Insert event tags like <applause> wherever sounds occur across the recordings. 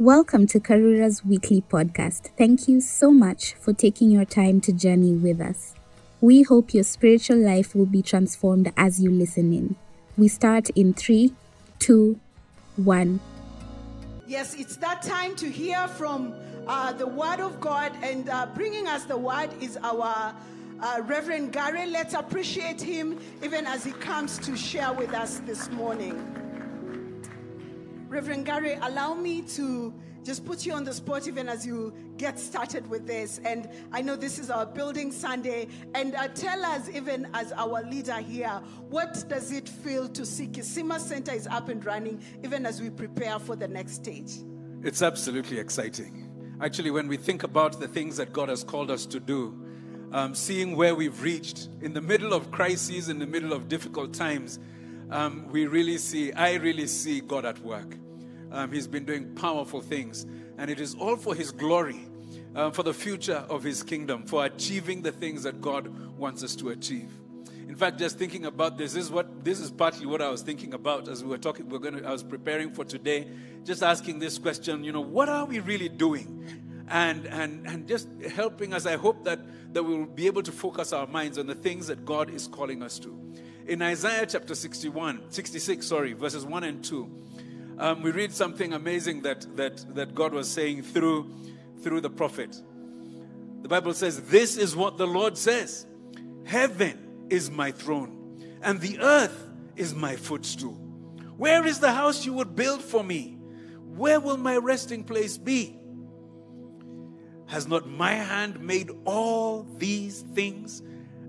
Welcome to Karura's weekly podcast. Thank you so much for taking your time to journey with us. We hope your spiritual life will be transformed as you listen in. We start in three, two, one. Yes, it's that time to hear from uh, the Word of God, and uh, bringing us the Word is our uh, Reverend Ngari. Let's appreciate him even as he comes to share with us this morning. Reverend Ngari, allow me to just put you on the spot even as you get started with this. And I know this is our building Sunday. And uh, tell us, even as our leader here, what does it feel to see Kisima Center is up and running, even as we prepare for the next stage? It's absolutely exciting. Actually, when we think about the things that God has called us to do, um, seeing where we've reached in the middle of crises, in the middle of difficult times, um, we really see, I really see God at work. Um, he's been doing powerful things, and it is all for His glory, uh, for the future of His kingdom, for achieving the things that God wants us to achieve. In fact, just thinking about this, this is what this is partly what I was thinking about as we were talking. We are going to, I was preparing for today, just asking this question. You know, what are we really doing? And and and just helping us. I hope that that we will be able to focus our minds on the things that God is calling us to. In Isaiah chapter 61, 66, sorry, verses 1 and 2 um, we read something amazing that, that, that God was saying through, through the prophet. The Bible says, This is what the Lord says Heaven is my throne, and the earth is my footstool. Where is the house you would build for me? Where will my resting place be? Has not my hand made all these things?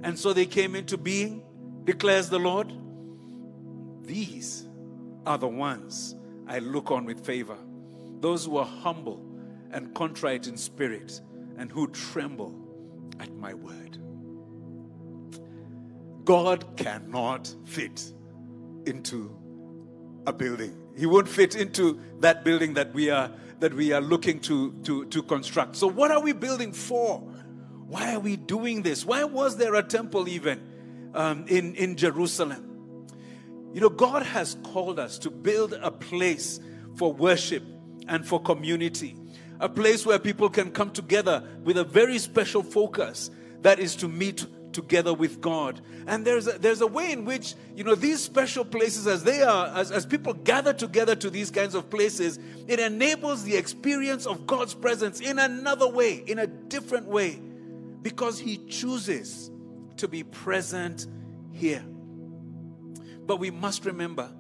And so they came into being, declares the Lord. These are the ones I look on with favor. Those who are humble and contrite in spirit and who tremble at my word. God cannot fit into a building. He won't fit into that building that we are that we are looking to, to, to construct. So what are we building for? Why are we doing this? Why was there a temple even um, in, in Jerusalem? You know, God has called us to build a place for worship and for community, a place where people can come together with a very special focus that is to meet together with God. And there's a, there's a way in which, you know, these special places, as they are, as, as people gather together to these kinds of places, it enables the experience of God's presence in another way, in a different way, because He chooses to be present here. But we must remember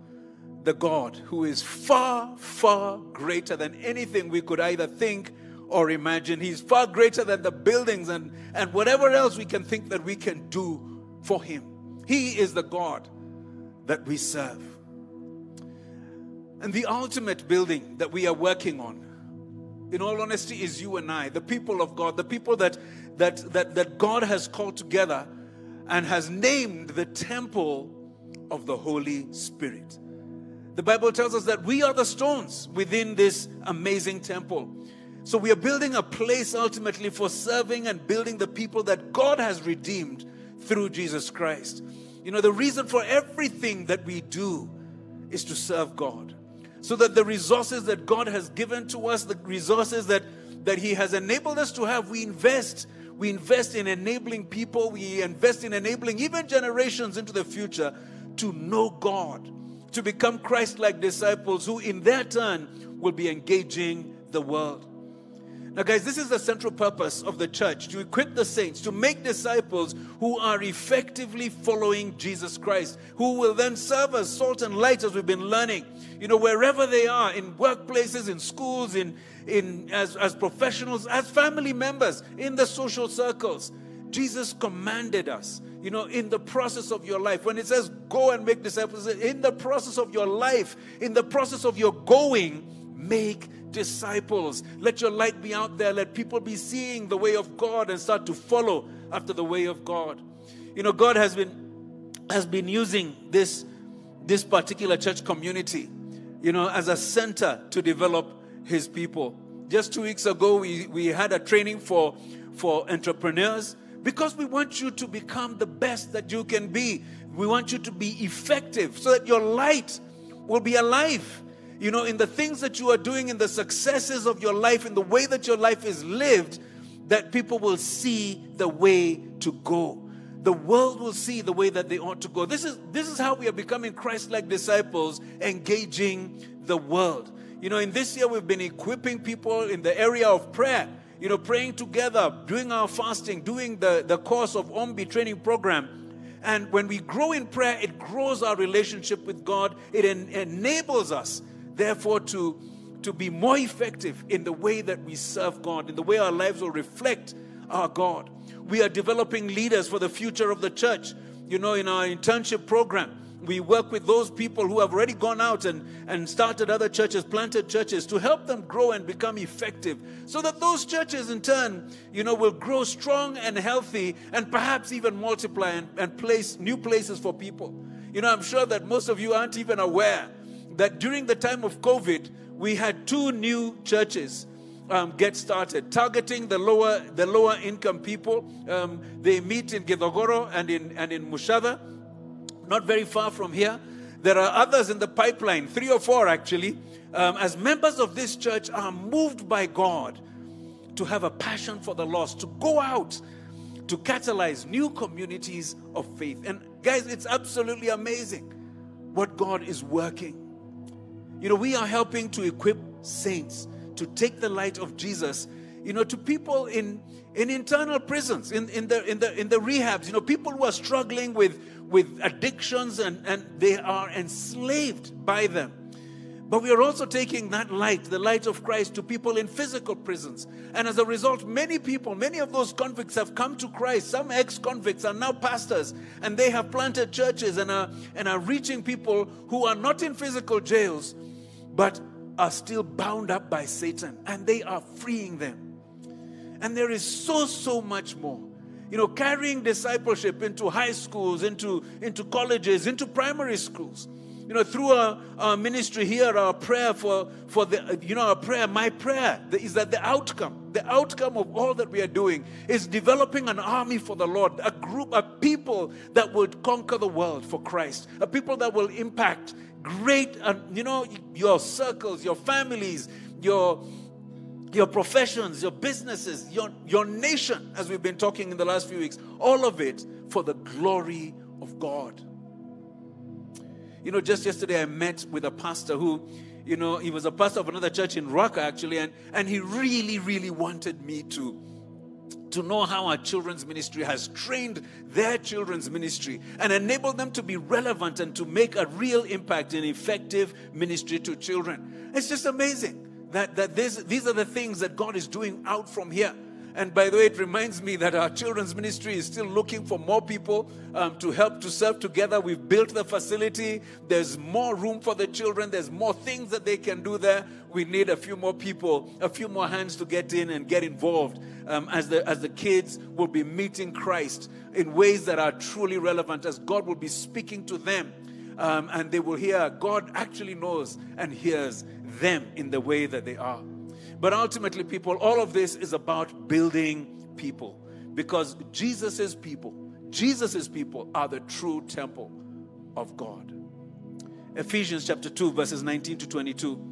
the God who is far, far greater than anything we could either think or imagine. He's far greater than the buildings and, and whatever else we can think that we can do for Him. He is the God that we serve. And the ultimate building that we are working on, in all honesty, is you and I, the people of God, the people that, that, that, that God has called together and has named the temple of the Holy Spirit. The Bible tells us that we are the stones within this amazing temple. So we are building a place ultimately for serving and building the people that God has redeemed through Jesus Christ. You know, the reason for everything that we do is to serve God. So that the resources that God has given to us, the resources that, that He has enabled us to have, we invest. We invest in enabling people, we invest in enabling even generations into the future to know God, to become Christ like disciples who, in their turn, will be engaging the world. Now, guys, this is the central purpose of the church to equip the saints, to make disciples who are effectively following Jesus Christ, who will then serve as salt and light as we've been learning. You know, wherever they are, in workplaces, in schools, in, in as, as professionals, as family members, in the social circles. Jesus commanded us you know, in the process of your life. When it says go and make disciples, in the process of your life, in the process of your going, make disciples. Let your light be out there. Let people be seeing the way of God and start to follow after the way of God. You know, God has been has been using this this particular church community, you know, as a center to develop his people. Just two weeks ago, we, we had a training for, for entrepreneurs because we want you to become the best that you can be. We want you to be effective so that your light will be alive. You know, in the things that you are doing, in the successes of your life, in the way that your life is lived, that people will see the way to go. The world will see the way that they ought to go. This is, this is how we are becoming Christ like disciples, engaging the world. You know, in this year, we've been equipping people in the area of prayer, you know, praying together, doing our fasting, doing the, the course of OMBI training program and when we grow in prayer, it grows our relationship with God. It en- enables us, therefore, to, to be more effective in the way that we serve God, in the way our lives will reflect our God. We are developing leaders for the future of the church. You know, in our internship program, we work with those people who have already gone out and, and started other churches, planted churches, to help them grow and become effective. So that those churches, in turn, you know, will grow strong and healthy and perhaps even multiply and, and place new places for people. You know, I'm sure that most of you aren't even aware that during the time of COVID, we had two new churches um, get started, targeting the lower the lower income people. Um, they meet in Githogoro and in and in Mushadha not very far from here. There are others in the pipeline, three or four actually. Um, as members of this church are moved by God to have a passion for the lost, to go out to catalyze new communities of faith. And guys, it's absolutely amazing what God is working. You know, we are helping to equip saints to take the light of Jesus, you know, to people in in internal prisons, in, in the in the in the rehabs, you know, people who are struggling with with addictions and, and they are enslaved by them. But we are also taking that light, the light of Christ, to people in physical prisons. And as a result, many people, many of those convicts have come to Christ. Some ex convicts are now pastors and they have planted churches and are, and are reaching people who are not in physical jails, but are still bound up by Satan. And they are freeing them. And there is so, so much more you know, carrying discipleship into high schools, into, into colleges, into primary schools. You know, through our, our ministry here, our prayer for, for the, you know, our prayer, my prayer is that the outcome, the outcome of all that we are doing is developing an army for the Lord, a group of people that would conquer the world for Christ, a people that will impact great, uh, you know, your circles, your families, your your professions, your businesses, your, your nation, as we've been talking in the last few weeks, all of it for the glory of God. You know, just yesterday I met with a pastor who, you know, he was a pastor of another church in Ruaka actually, and, and he really, really wanted me to to know how our children's ministry has trained their children's ministry and enabled them to be relevant and to make a real impact in effective ministry to children. It's just amazing that, that this, these are the things that God is doing out from here. And by the way, it reminds me that our children's ministry is still looking for more people um, to help to serve together. We've built the facility. There's more room for the children. There's more things that they can do there. We need a few more people, a few more hands to get in and get involved um, as, the, as the kids will be meeting Christ in ways that are truly relevant, as God will be speaking to them. Um, and they will hear God actually knows and hears them in the way that they are. But ultimately, people, all of this is about building people because Jesus' people, Jesus' people are the true temple of God. Ephesians chapter 2, verses 19 to 22.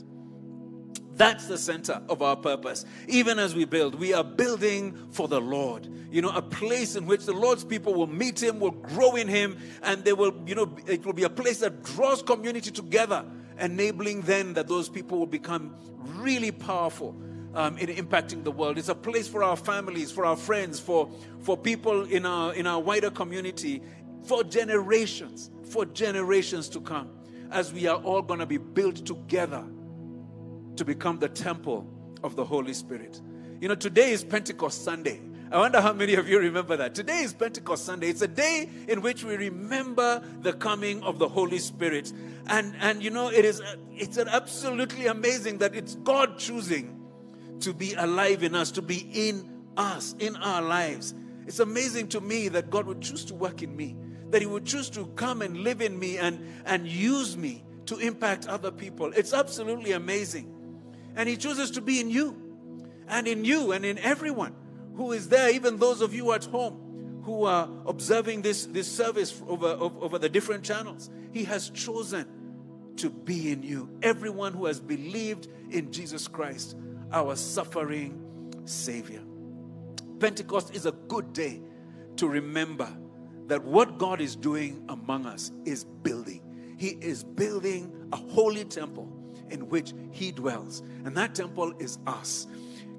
That's the center of our purpose. Even as we build, we are building for the Lord. You know, a place in which the Lord's people will meet Him, will grow in Him, and they will, you know, it will be a place that draws community together enabling then that those people will become really powerful um, in impacting the world. It's a place for our families, for our friends, for, for people in our, in our wider community, for generations, for generations to come, as we are all going to be built together to become the temple of the Holy Spirit. You know, today is Pentecost Sunday. I wonder how many of you remember that. Today is Pentecost Sunday. It's a day in which we remember the coming of the Holy Spirit. And, and you know, it is it's an absolutely amazing that it's God choosing to be alive in us, to be in us, in our lives. It's amazing to me that God would choose to work in me, that He would choose to come and live in me and, and use me to impact other people. It's absolutely amazing. And He chooses to be in you and in you and in everyone who is there, even those of you at home who are observing this, this service over, over, over the different channels. He has chosen to be in you. Everyone who has believed in Jesus Christ, our suffering Savior. Pentecost is a good day to remember that what God is doing among us is building. He is building a holy temple in which He dwells. And that temple is us.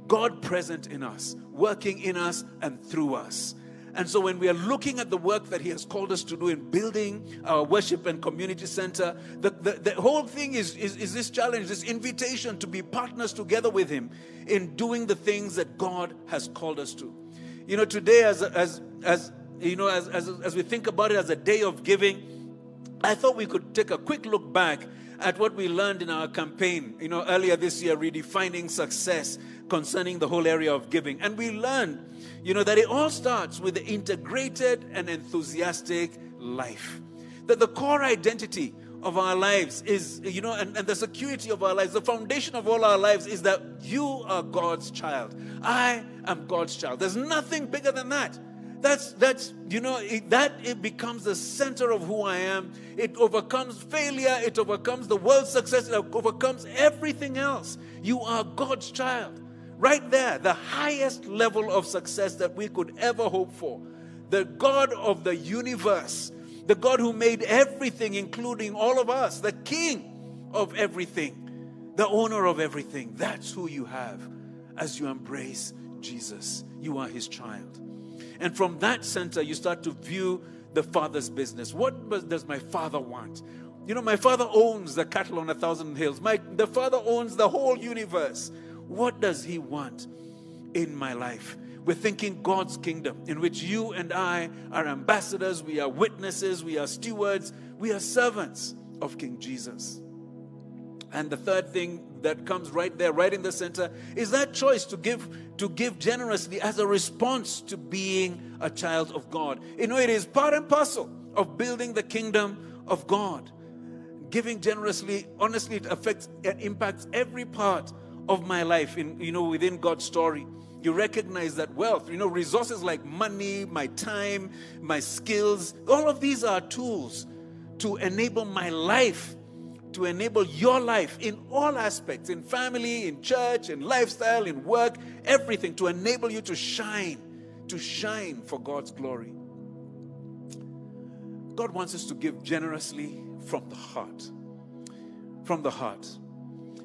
God present in us, working in us and through us. And so, when we are looking at the work that He has called us to do in building our worship and community center, the, the, the whole thing is, is, is this challenge, this invitation to be partners together with Him in doing the things that God has called us to. You know, today, as, as, as you know, as, as, as we think about it as a day of giving, I thought we could take a quick look back at what we learned in our campaign, you know, earlier this year, redefining success concerning the whole area of giving. And we learned, you know, that it all starts with the integrated and enthusiastic life. That the core identity of our lives is, you know, and, and the security of our lives, the foundation of all our lives is that you are God's child. I am God's child. There's nothing bigger than that. That's that's you know it, that it becomes the center of who I am. It overcomes failure. It overcomes the world's success. It overcomes everything else. You are God's child. Right there, the highest level of success that we could ever hope for. The God of the universe, the God who made everything, including all of us, the King of everything, the owner of everything. That's who you have as you embrace Jesus. You are his child. And from that center, you start to view the Father's business. What does my Father want? You know, my Father owns the cattle on a thousand hills. My, the Father owns the whole universe. What does He want in my life? We're thinking God's kingdom, in which you and I are ambassadors, we are witnesses, we are stewards, we are servants of King Jesus. And the third thing that comes right there, right in the center, is that choice to give to give generously as a response to being a child of God. You know, it is part and parcel of building the kingdom of God. Giving generously, honestly, it affects and impacts every part of my life in you know within God's story. You recognize that wealth, you know, resources like money, my time, my skills, all of these are tools to enable my life, to enable your life in all aspects, in family, in church, in lifestyle, in work, everything, to enable you to shine, to shine for God's glory. God wants us to give generously from the heart. From the heart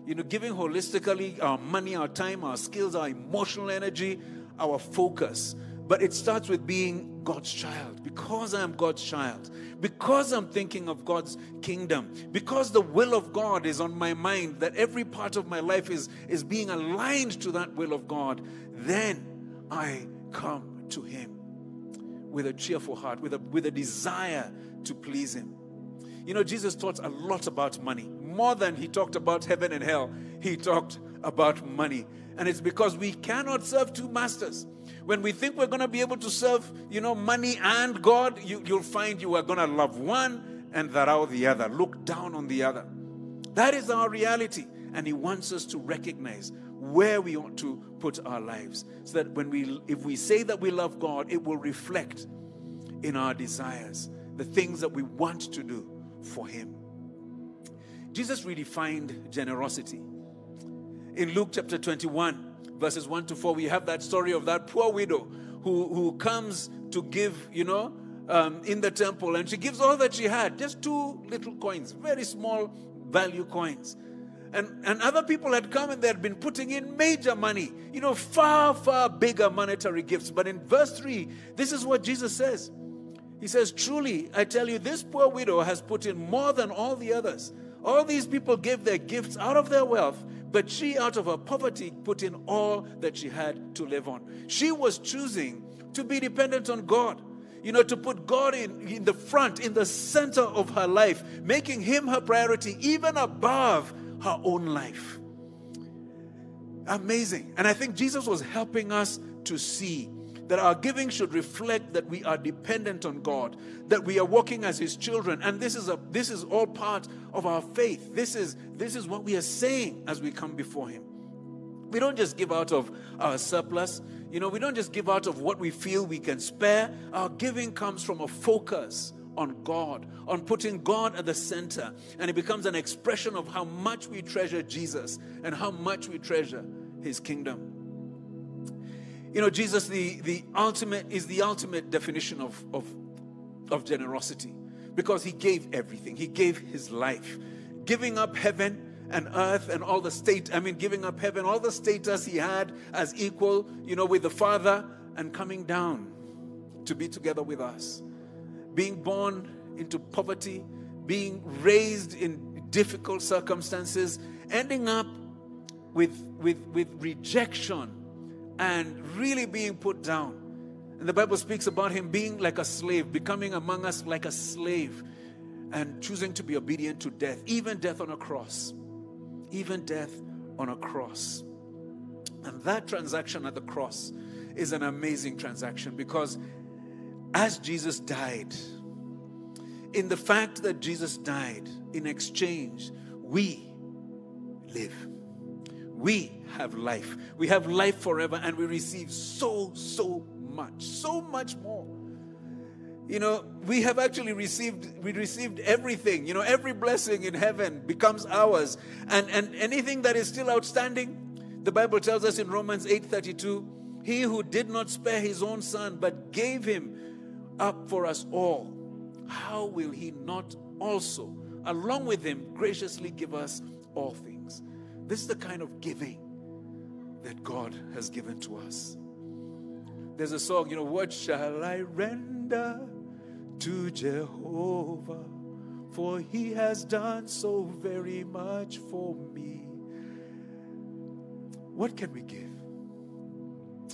you know, giving holistically our money, our time, our skills, our emotional energy, our focus. But it starts with being God's child. Because I am God's child, because I'm thinking of God's kingdom, because the will of God is on my mind, that every part of my life is, is being aligned to that will of God, then I come to Him with a cheerful heart, with a, with a desire to please Him. You know, Jesus taught a lot about money. More than he talked about heaven and hell, he talked about money. And it's because we cannot serve two masters. When we think we're going to be able to serve, you know, money and God, you, you'll find you are going to love one and out the other, look down on the other. That is our reality. And he wants us to recognize where we ought to put our lives. So that when we if we say that we love God, it will reflect in our desires, the things that we want to do for him. Jesus redefined generosity. In Luke chapter 21, verses 1 to 4, we have that story of that poor widow who, who comes to give, you know, um, in the temple, and she gives all that she had, just two little coins, very small value coins. And, and other people had come and they had been putting in major money, you know, far, far bigger monetary gifts. But in verse 3, this is what Jesus says he says, Truly, I tell you, this poor widow has put in more than all the others. All these people gave their gifts out of their wealth, but she, out of her poverty, put in all that she had to live on. She was choosing to be dependent on God. You know, to put God in, in the front, in the center of her life, making Him her priority, even above her own life. Amazing. And I think Jesus was helping us to see that our giving should reflect that we are dependent on God, that we are walking as his children. And this is a this is all part of our faith. This is this is what we are saying as we come before him. We don't just give out of our surplus. You know, we don't just give out of what we feel we can spare. Our giving comes from a focus on God, on putting God at the center. And it becomes an expression of how much we treasure Jesus and how much we treasure his kingdom. You know, Jesus, the, the ultimate, is the ultimate definition of, of, of generosity because he gave everything. He gave his life, giving up heaven and earth and all the state, I mean, giving up heaven, all the status he had as equal, you know, with the Father and coming down to be together with us. Being born into poverty, being raised in difficult circumstances, ending up with, with, with rejection and really being put down. And the Bible speaks about him being like a slave, becoming among us like a slave, and choosing to be obedient to death, even death on a cross. Even death on a cross. And that transaction at the cross is an amazing transaction because as Jesus died, in the fact that Jesus died, in exchange, we live. We have life. We have life forever and we receive so, so much, so much more. You know, we have actually received we received everything. You know, every blessing in heaven becomes ours. And and anything that is still outstanding, the Bible tells us in Romans 8:32, he who did not spare his own son but gave him up for us all, how will he not also along with him graciously give us all things? This is the kind of giving that God has given to us. There's a song, you know, what shall I render to Jehovah? For he has done so very much for me. What can we give?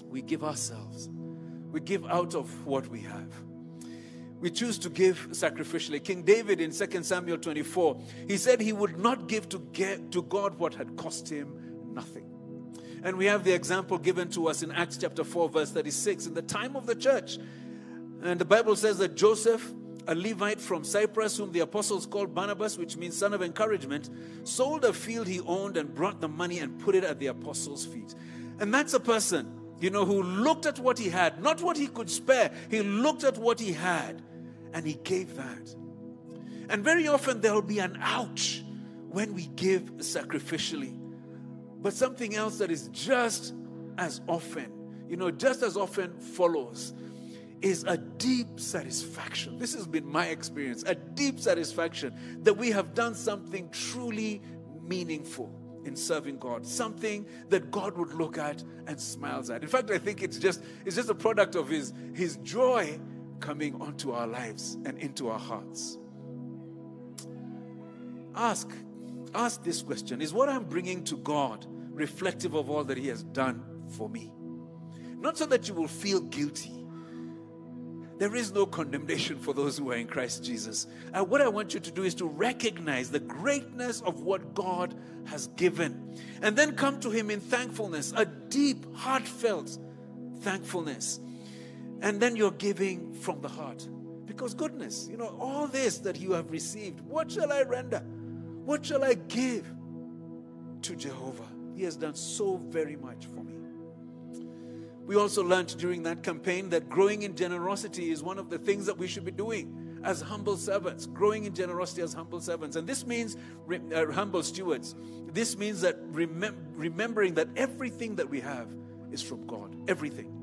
We give ourselves. We give out of what we have. We choose to give sacrificially. King David in 2 Samuel 24, he said he would not give to, get, to God what had cost him nothing. And we have the example given to us in Acts chapter 4, verse 36, in the time of the church. And the Bible says that Joseph, a Levite from Cyprus, whom the apostles called Barnabas, which means son of encouragement, sold a field he owned and brought the money and put it at the apostles' feet. And that's a person, you know, who looked at what he had, not what he could spare. He looked at what he had and he gave that. And very often there'll be an ouch when we give sacrificially. But something else that is just as often, you know, just as often follows is a deep satisfaction. This has been my experience a deep satisfaction that we have done something truly meaningful in serving God, something that God would look at and smiles at. In fact, I think it's just it's just a product of his his joy coming onto our lives and into our hearts. Ask ask this question Is what I'm bringing to God reflective of all that He has done for me? Not so that you will feel guilty. There is no condemnation for those who are in Christ Jesus. And what I want you to do is to recognize the greatness of what God has given. And then come to Him in thankfulness, a deep, heartfelt thankfulness. And then you're giving from the heart. Because goodness, you know, all this that you have received, what shall I render? What shall I give to Jehovah? He has done so very much for me. We also learned during that campaign that growing in generosity is one of the things that we should be doing as humble servants, growing in generosity as humble servants. And this means uh, humble stewards. This means that remem- remembering that everything that we have is from God. Everything.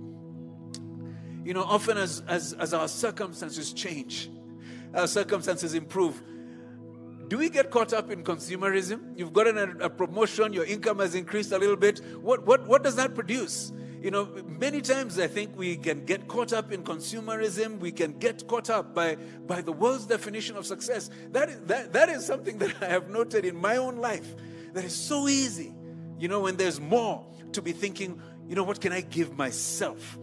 You know, often as, as, as our circumstances change, our circumstances improve, do we get caught up in consumerism? You've gotten a, a, promotion, your income has increased a little bit. What, what, what does that produce? You know, many times I think we can get caught up in consumerism. We can get caught up by, by the world's definition of success. That is, that, that is something <laughs> that I have noted in my own life that is so easy You know, when there's more, to be thinking, you know, what can I give myself?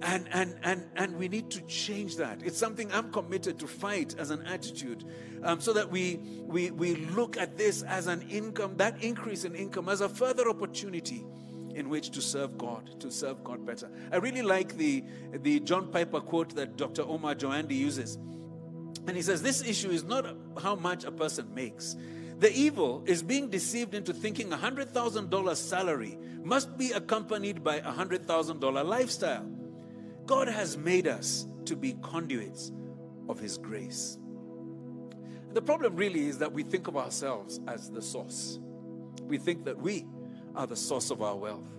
And, and, and, and we need to change that. It's something I'm committed to fight as an attitude um, so that we, we, we look at this as an income, that increase in income, as a further opportunity in which to serve God, to serve God better. I really like the, the John Piper quote that Dr. Omar Joandi uses. And he says, This issue is not how much a person makes. The evil is being deceived into thinking a $100,000 salary must be accompanied by a $100,000 lifestyle. God has made us to be conduits of His grace. The problem really is that we think of ourselves as the source. We think that we are the source of our wealth.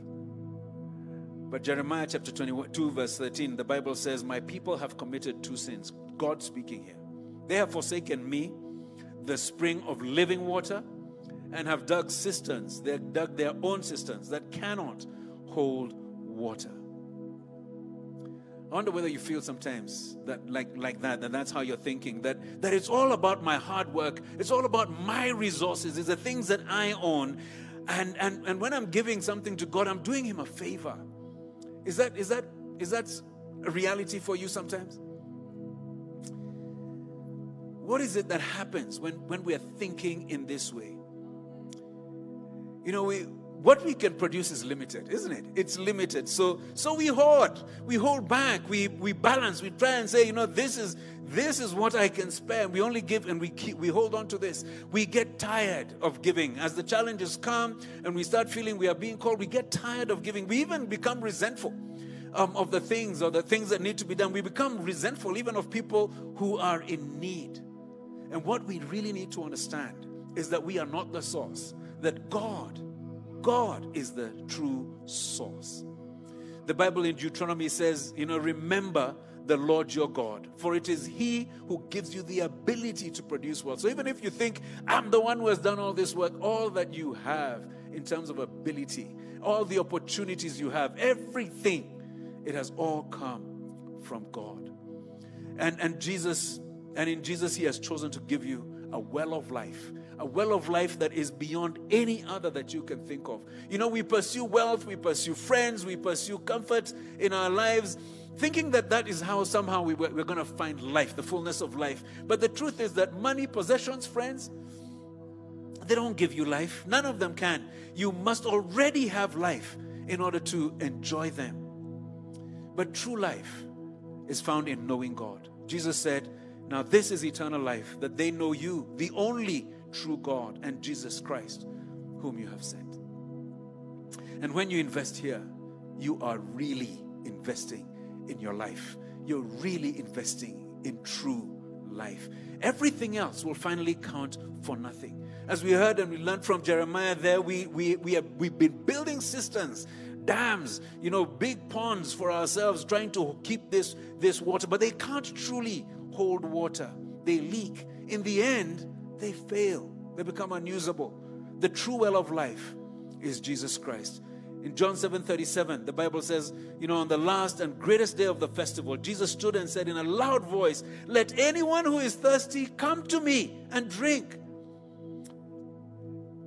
But Jeremiah chapter 22, verse 13, the Bible says, My people have committed two sins. God speaking here. They have forsaken me, the spring of living water, and have dug cisterns. They have dug their own cisterns that cannot hold water. I wonder whether you feel sometimes that like, like that, that that's how you're thinking, that, that it's all about my hard work, it's all about my resources, it's the things that I own. And, and, and when I'm giving something to God, I'm doing him a favor. Is that, is that, is that a reality for you sometimes? What is it that happens when, when we are thinking in this way? You know, we, what we can produce is limited, isn't it? It's limited. So so we hoard, we hold back, we we balance, we try and say, you know, this is this is what I can spare. We only give and we keep we hold on to this. We get tired of giving. As the challenges come and we start feeling we are being called, we get tired of giving. We even become resentful. Um, of the things or the things that need to be done. We become resentful even of people who are in need. And what we really need to understand is that we are not the source, that God God is the true source. The Bible in Deuteronomy says, you know, remember the Lord your God, for it is He who gives you the ability to produce wealth. So even if you think, I'm the one who has done all this work, all that you have in terms of ability, all the opportunities you have, everything, it has all come from God. And, and Jesus, and in Jesus, He has chosen to give you a well of life a well of life that is beyond any other that you can think of. You know, we pursue wealth, we pursue friends, we pursue comfort in our lives, thinking that that is how somehow we, we're going to find life, the fullness of life. But the truth is that money, possessions, friends, they don't give you life. None of them can. You must already have life in order to enjoy them. But true life is found in knowing God. Jesus said, Now this is eternal life, that they know you, the only true God and Jesus Christ, whom you have sent. And when you invest here, you are really investing in your life. You're really investing in true life. Everything else will finally count for nothing. As we heard and we learned from Jeremiah there, we, we, we have, we've been building cisterns, dams, you know, big ponds for ourselves, trying to keep this, this water, but they can't truly hold water. They leak. In the end, they fail. They become unusable. The true well of life is Jesus Christ. In John 7 37, the Bible says, you know, on the last and greatest day of the festival, Jesus stood and said in a loud voice, Let anyone who is thirsty come to me and drink.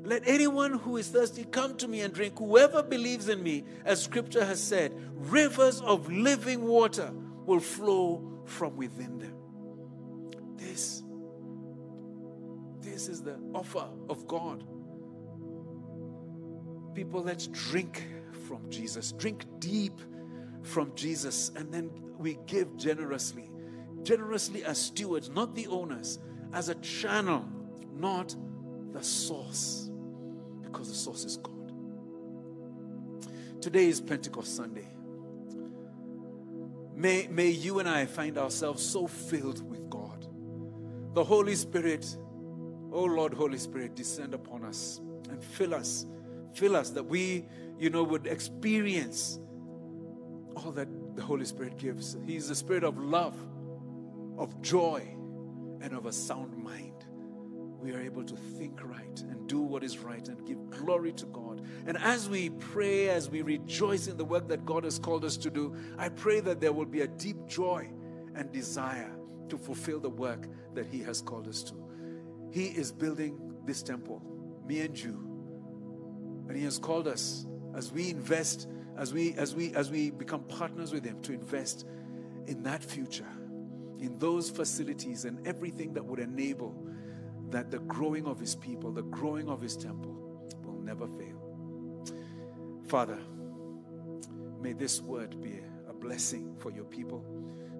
Let anyone who is thirsty come to me and drink. Whoever believes in me, as scripture has said, rivers of living water will flow from within them. This this is the offer of God. People, let's drink from Jesus. Drink deep from Jesus, and then we give generously. Generously as stewards, not the owners, as a channel, not the source, because the source is God. Today is Pentecost Sunday. May, may you and I find ourselves so filled with God. The Holy Spirit Oh Lord, Holy Spirit, descend upon us and fill us. Fill us that we, you know, would experience all that the Holy Spirit gives. He's the spirit of love, of joy, and of a sound mind. We are able to think right and do what is right and give glory to God. And as we pray, as we rejoice in the work that God has called us to do, I pray that there will be a deep joy and desire to fulfill the work that He has called us to. He is building this temple, me and you. And He has called us as we invest, as we as we as we become partners with Him to invest in that future, in those facilities and everything that would enable that the growing of His people, the growing of His temple will never fail. Father, may this word be a blessing for your people.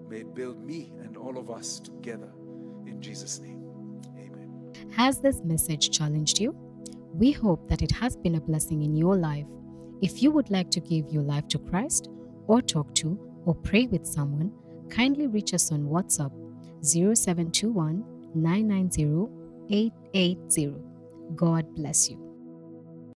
May it build me and all of us together in Jesus' name. Has this message challenged you? We hope that it has been a blessing in your life. If you would like to give your life to Christ, or talk to, or pray with someone, kindly reach us on WhatsApp 0721 990 880. God bless you.